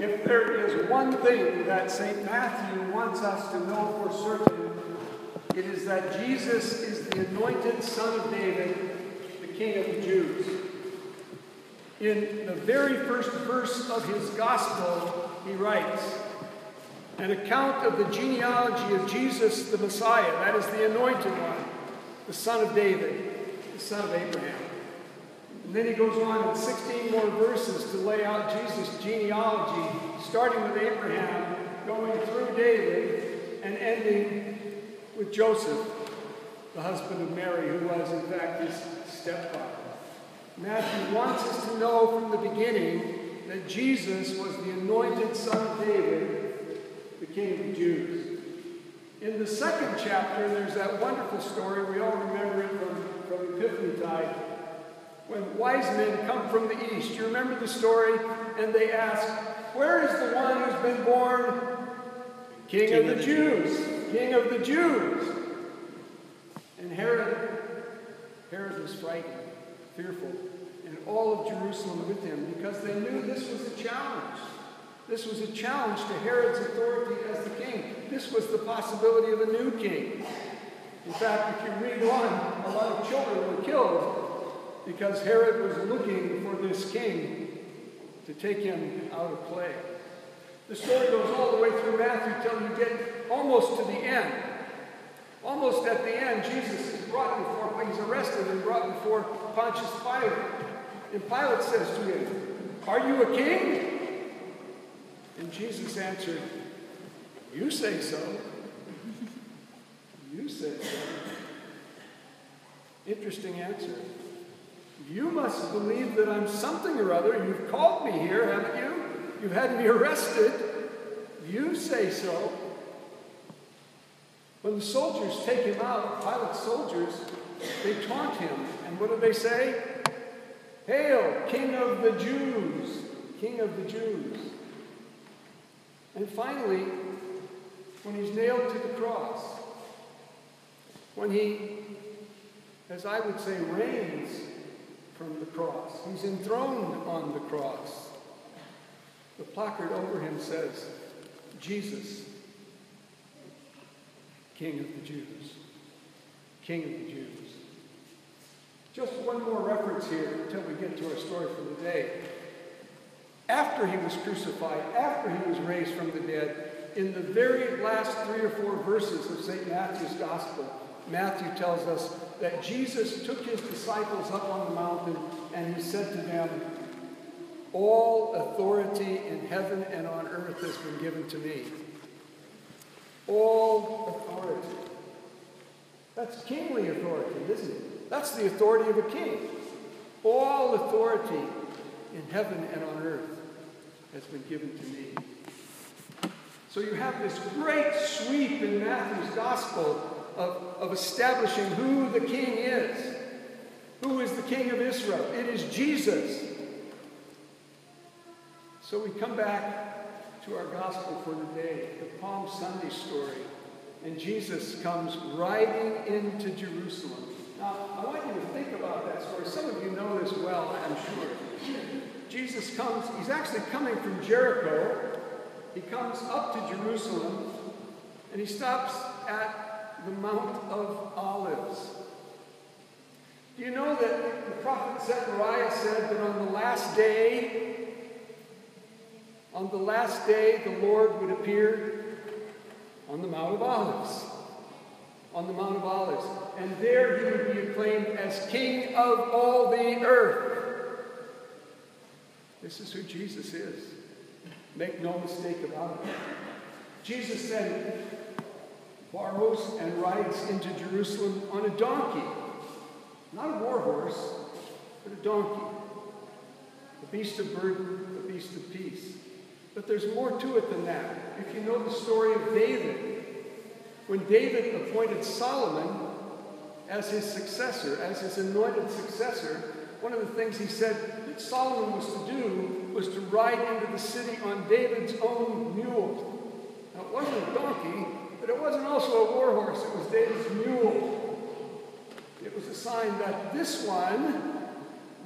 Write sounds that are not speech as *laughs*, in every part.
If there is one thing that St. Matthew wants us to know for certain, it is that Jesus is the anointed Son of David, the King of the Jews. In the very first verse of his Gospel, he writes, an account of the genealogy of Jesus the Messiah, that is the anointed one, the son of David, the son of Abraham. And then he goes on in 16 more verses to lay out Jesus' genealogy, starting with Abraham, going through David, and ending with Joseph, the husband of Mary, who was in fact his stepfather. Matthew wants us to know from the beginning that Jesus was the anointed son of David, the king of the Jews. In the second chapter, there's that wonderful story, we all remember it from, from Epiphany Tide, when wise men come from the east. You remember the story? And they ask, Where is the one who's been born King, King of, the, of the Jews? Jews? King of the Jews. And Herod, Herod was frightened, fearful, and all of Jerusalem with him because they knew this was a challenge. This was a challenge to Herod's authority as the king. This was the possibility of a new king. In fact, if you read on, a lot of children were killed because Herod was looking for this king to take him out of play. The story goes all the way through Matthew till you get almost to the end. Almost at the end, Jesus is brought before, he's arrested and brought before Pontius Pilate. And Pilate says to him, Are you a king? And Jesus answered, You say so. You say so. Interesting answer. You must believe that I'm something or other. You've called me here, haven't you? You've had me *laughs* arrested. You say so. When the soldiers take him out, Pilate's soldiers, they taunt him. And what do they say? Hail, King of the Jews! King of the Jews. And finally, when he's nailed to the cross, when he, as I would say, reigns from the cross. He's enthroned on the cross. The placard over him says, Jesus, King of the Jews. King of the Jews. Just one more reference here until we get to our story for the day. After he was crucified, after he was raised from the dead, in the very last three or four verses of St. Matthew's Gospel, Matthew tells us that Jesus took his disciples up on the mountain and he said to them, All authority in heaven and on earth has been given to me. All authority. That's kingly authority, isn't it? That's the authority of a king. All authority in heaven and on earth has been given to me. So you have this great sweep in Matthew's gospel of, of establishing who the king is. Who is the king of Israel? It is Jesus. So we come back to our gospel for today, the Palm Sunday story. And Jesus comes riding into Jerusalem. Now, I want you to think about that story. Some of you know this well, I'm sure. Jesus comes, he's actually coming from Jericho. He comes up to Jerusalem and he stops at the Mount of Olives. Do you know that the prophet Zechariah said that on the last day, on the last day, the Lord would appear on the Mount of Olives. On the Mount of Olives. And there he would be acclaimed as King of all the earth. This is who Jesus is. Make no mistake about it. Jesus said, borrows and rides into Jerusalem on a donkey. Not a war horse, but a donkey. A beast of burden, a beast of peace. But there's more to it than that. If you know the story of David, when David appointed Solomon as his successor, as his anointed successor, one of the things he said that Solomon was to do was to ride into the city on David's own mule. Now, it wasn't a donkey, but it wasn't also a war horse, it was David's mule. It was a sign that this one,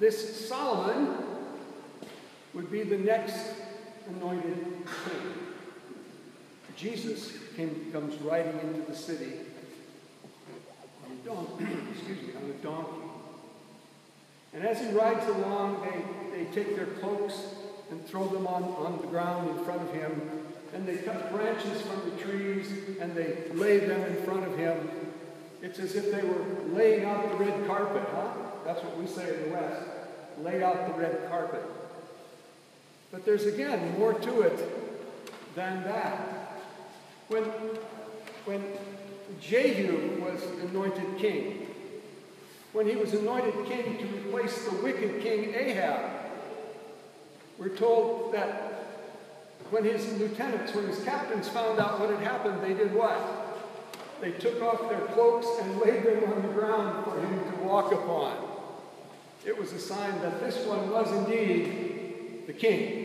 this Solomon, would be the next anointed king. Jesus came, comes riding into the city on a donkey, *clears throat* excuse me, on a donkey. And as he rides along, they, they take their cloaks and throw them on, on the ground in front of him. And they cut branches from the trees and they lay them in front of him. It's as if they were laying out the red carpet, huh? That's what we say in the West. Lay out the red carpet. But there's again more to it than that. When, when Jehu was anointed king, when he was anointed king to replace the wicked king Ahab, we're told that when his lieutenants, when his captains found out what had happened, they did what? They took off their cloaks and laid them on the ground for him to walk upon. It was a sign that this one was indeed the king.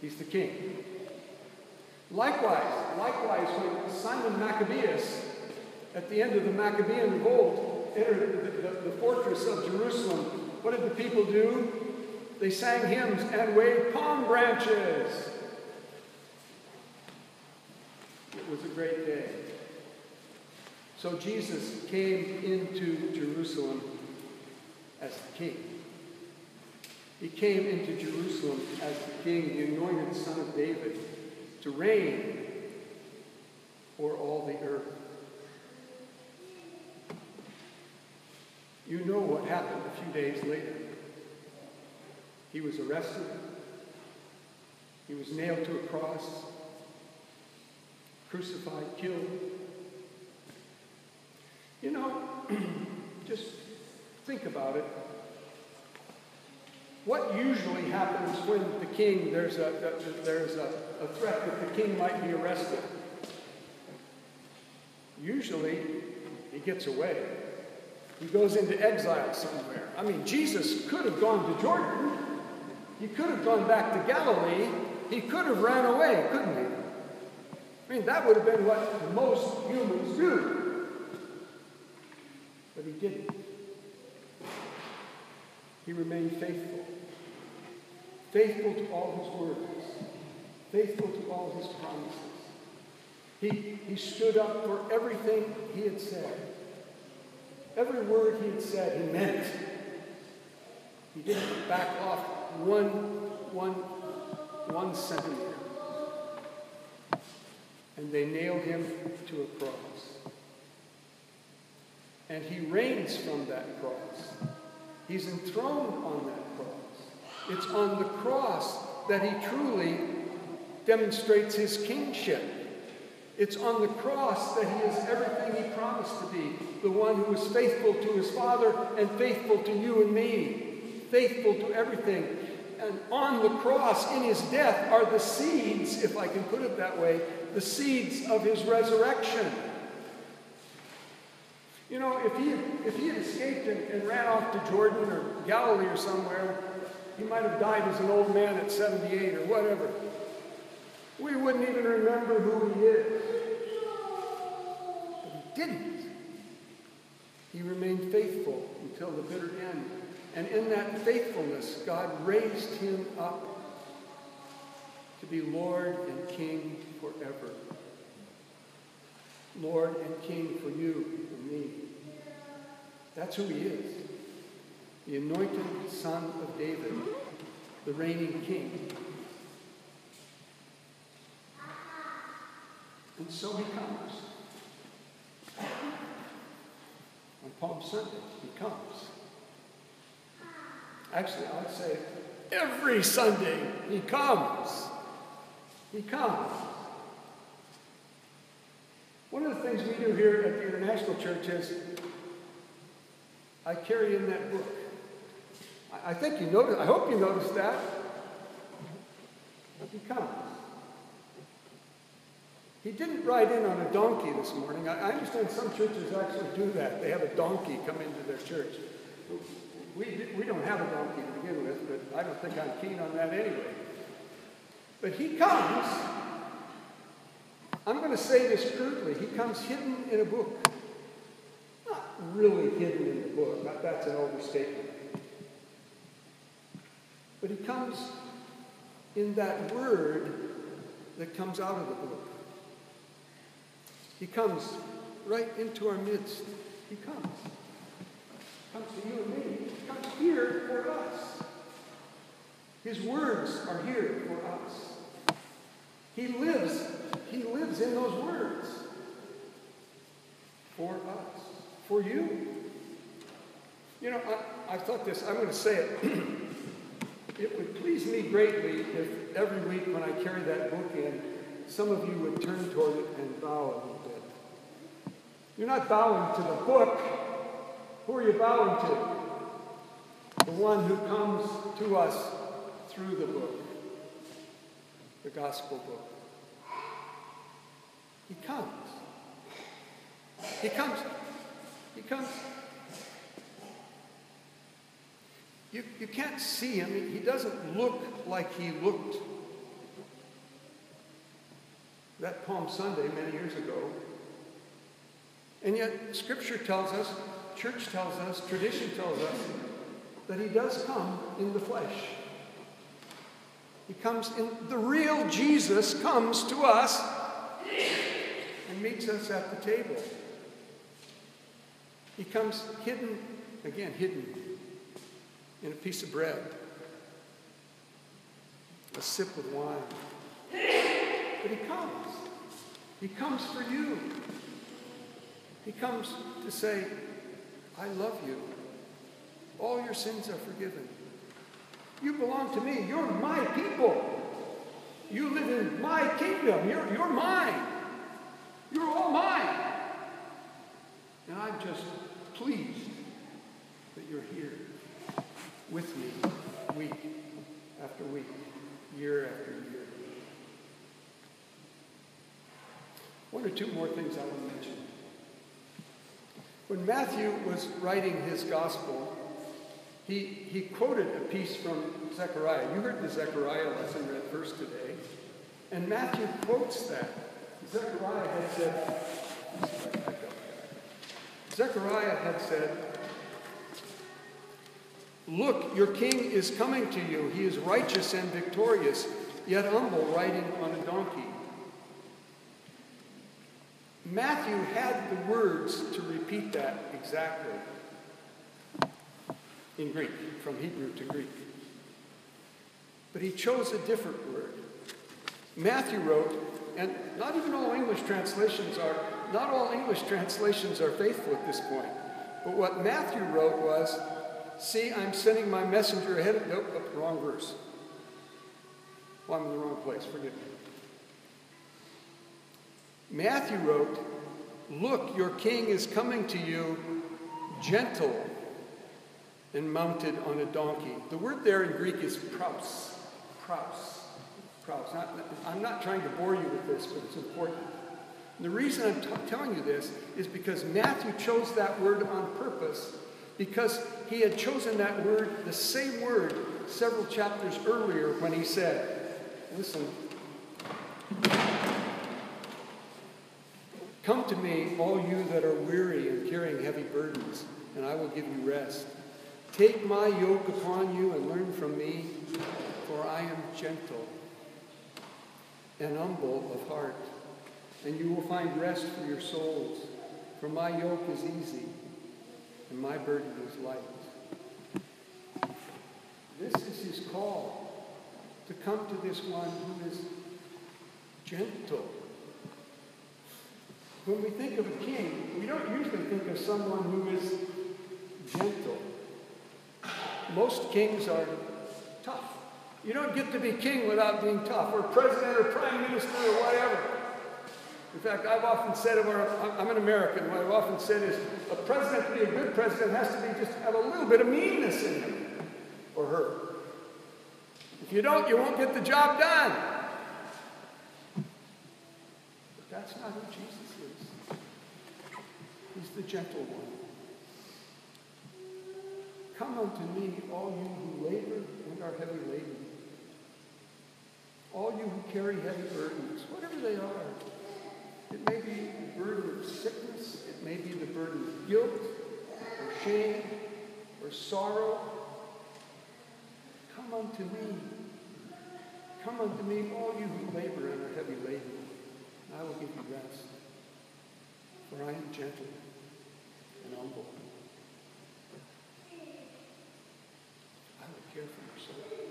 He's the king. Likewise, likewise, when Simon Maccabeus, at the end of the Maccabean revolt, entered the, the, the fortress of Jerusalem, what did the people do? They sang hymns and waved palm branches. It was a great day. So Jesus came into Jerusalem as the king. He came into Jerusalem as the king, the anointed son of David, to reign over all the earth. You know what happened a few days later. He was arrested. He was nailed to a cross, crucified, killed. You know, *clears throat* just think about it. What usually happens when the king, there's a, there's a, a threat that the king might be arrested? Usually, he gets away. He goes into exile somewhere. I mean, Jesus could have gone to Jordan. He could have gone back to Galilee. He could have ran away, couldn't he? I mean, that would have been what most humans do. But he didn't. He remained faithful faithful to all his words, faithful to all his promises. He, he stood up for everything he had said. Every word he had said, he meant. He didn't back off one, one, one centimeter. And they nailed him to a cross. And he reigns from that cross. He's enthroned on that cross. It's on the cross that he truly demonstrates his kingship. It's on the cross that he is everything he promised to be the one who is faithful to his Father and faithful to you and me, faithful to everything. And on the cross, in his death, are the seeds, if I can put it that way, the seeds of his resurrection. You know, if he, if he had escaped and, and ran off to Jordan or Galilee or somewhere, he might have died as an old man at 78 or whatever. We wouldn't even remember who he is. But he didn't. He remained faithful until the bitter end. And in that faithfulness, God raised him up to be Lord and King forever. Lord and King for you and me. That's who he is the anointed son of David, the reigning king. And so he comes. On Palm Sunday, he comes. Actually, I'd say every Sunday he comes. He comes. One of the things we do here at the International Church is I carry in that book. I think you noticed, I hope you noticed that. He comes. He didn't ride in on a donkey this morning. I, understand some churches actually do that. They have a donkey come into their church. We, don't have a donkey to begin with, but I don't think I'm keen on that anyway. But he comes, I'm going to say this crudely, he comes hidden in a book. Not really hidden in the book, that's an overstatement. But he comes in that word that comes out of the book. He comes right into our midst. He comes. He comes to you and me. He comes here us. His words are here for us. He lives, he lives in those words. For us. For you. You know, I, I thought this, I'm going to say it. *clears throat* it would please me greatly if every week when I carry that book in, some of you would turn toward it and bow a little bit. You're not bowing to the book. Who are you bowing to? The one who comes to us through the book, the gospel book. He comes. He comes. He comes. You, you can't see him. He doesn't look like he looked that Palm Sunday many years ago. And yet, Scripture tells us, church tells us, tradition tells us that he does come in the flesh. He comes in, the real Jesus comes to us and meets us at the table. He comes hidden, again, hidden in a piece of bread, a sip of wine. But he comes. He comes for you. He comes to say, I love you. All your sins are forgiven. You belong to me. You're my people. You live in my kingdom. You're, you're mine. You're all mine. And I'm just pleased that you're here with me week after week, year after year. One or two more things I want to mention. When Matthew was writing his gospel, he, he quoted a piece from Zechariah. You heard the Zechariah lesson read first today. And Matthew quotes that. Zechariah had said, Zechariah had said, Look, your king is coming to you. He is righteous and victorious, yet humble, riding on a donkey. Matthew had the words to repeat that exactly in Greek, from Hebrew to Greek. But he chose a different word. Matthew wrote, and not even all English translations are, not all English translations are faithful at this point. But what Matthew wrote was, See, I'm sending my messenger ahead of. Nope, nope wrong verse. Well, I'm in the wrong place. Forgive me. Matthew wrote, Look, your king is coming to you, gentle and mounted on a donkey. The word there in Greek is. Praus. Praus. Not, I'm not trying to bore you with this, but it's important. And the reason I'm t- telling you this is because Matthew chose that word on purpose because he had chosen that word, the same word, several chapters earlier when he said, Listen, Come to me, all you that are weary and carrying heavy burdens, and I will give you rest. Take my yoke upon you and learn from me, for I am gentle and humble of heart, and you will find rest for your souls. For my yoke is easy and my burden is light. This is his call to come to this one who is gentle when we think of a king, we don't usually think of someone who is gentle. Most kings are tough. You don't get to be king without being tough, or president, or prime minister, or whatever. In fact, I've often said, or I'm an American, what I've often said is a president to be a good president has to be just have a little bit of meanness in him or her. If you don't, you won't get the job done. But that's not who Jesus is. He's the gentle one. Come unto me, all you who labor and are heavy laden. All you who carry heavy burdens, whatever they are. It may be the burden of sickness, it may be the burden of guilt, or shame, or sorrow. Come unto me. Come unto me, all you who labor and are heavy laden, and I will give you rest. For I am gentle and humble. I will care for your soul.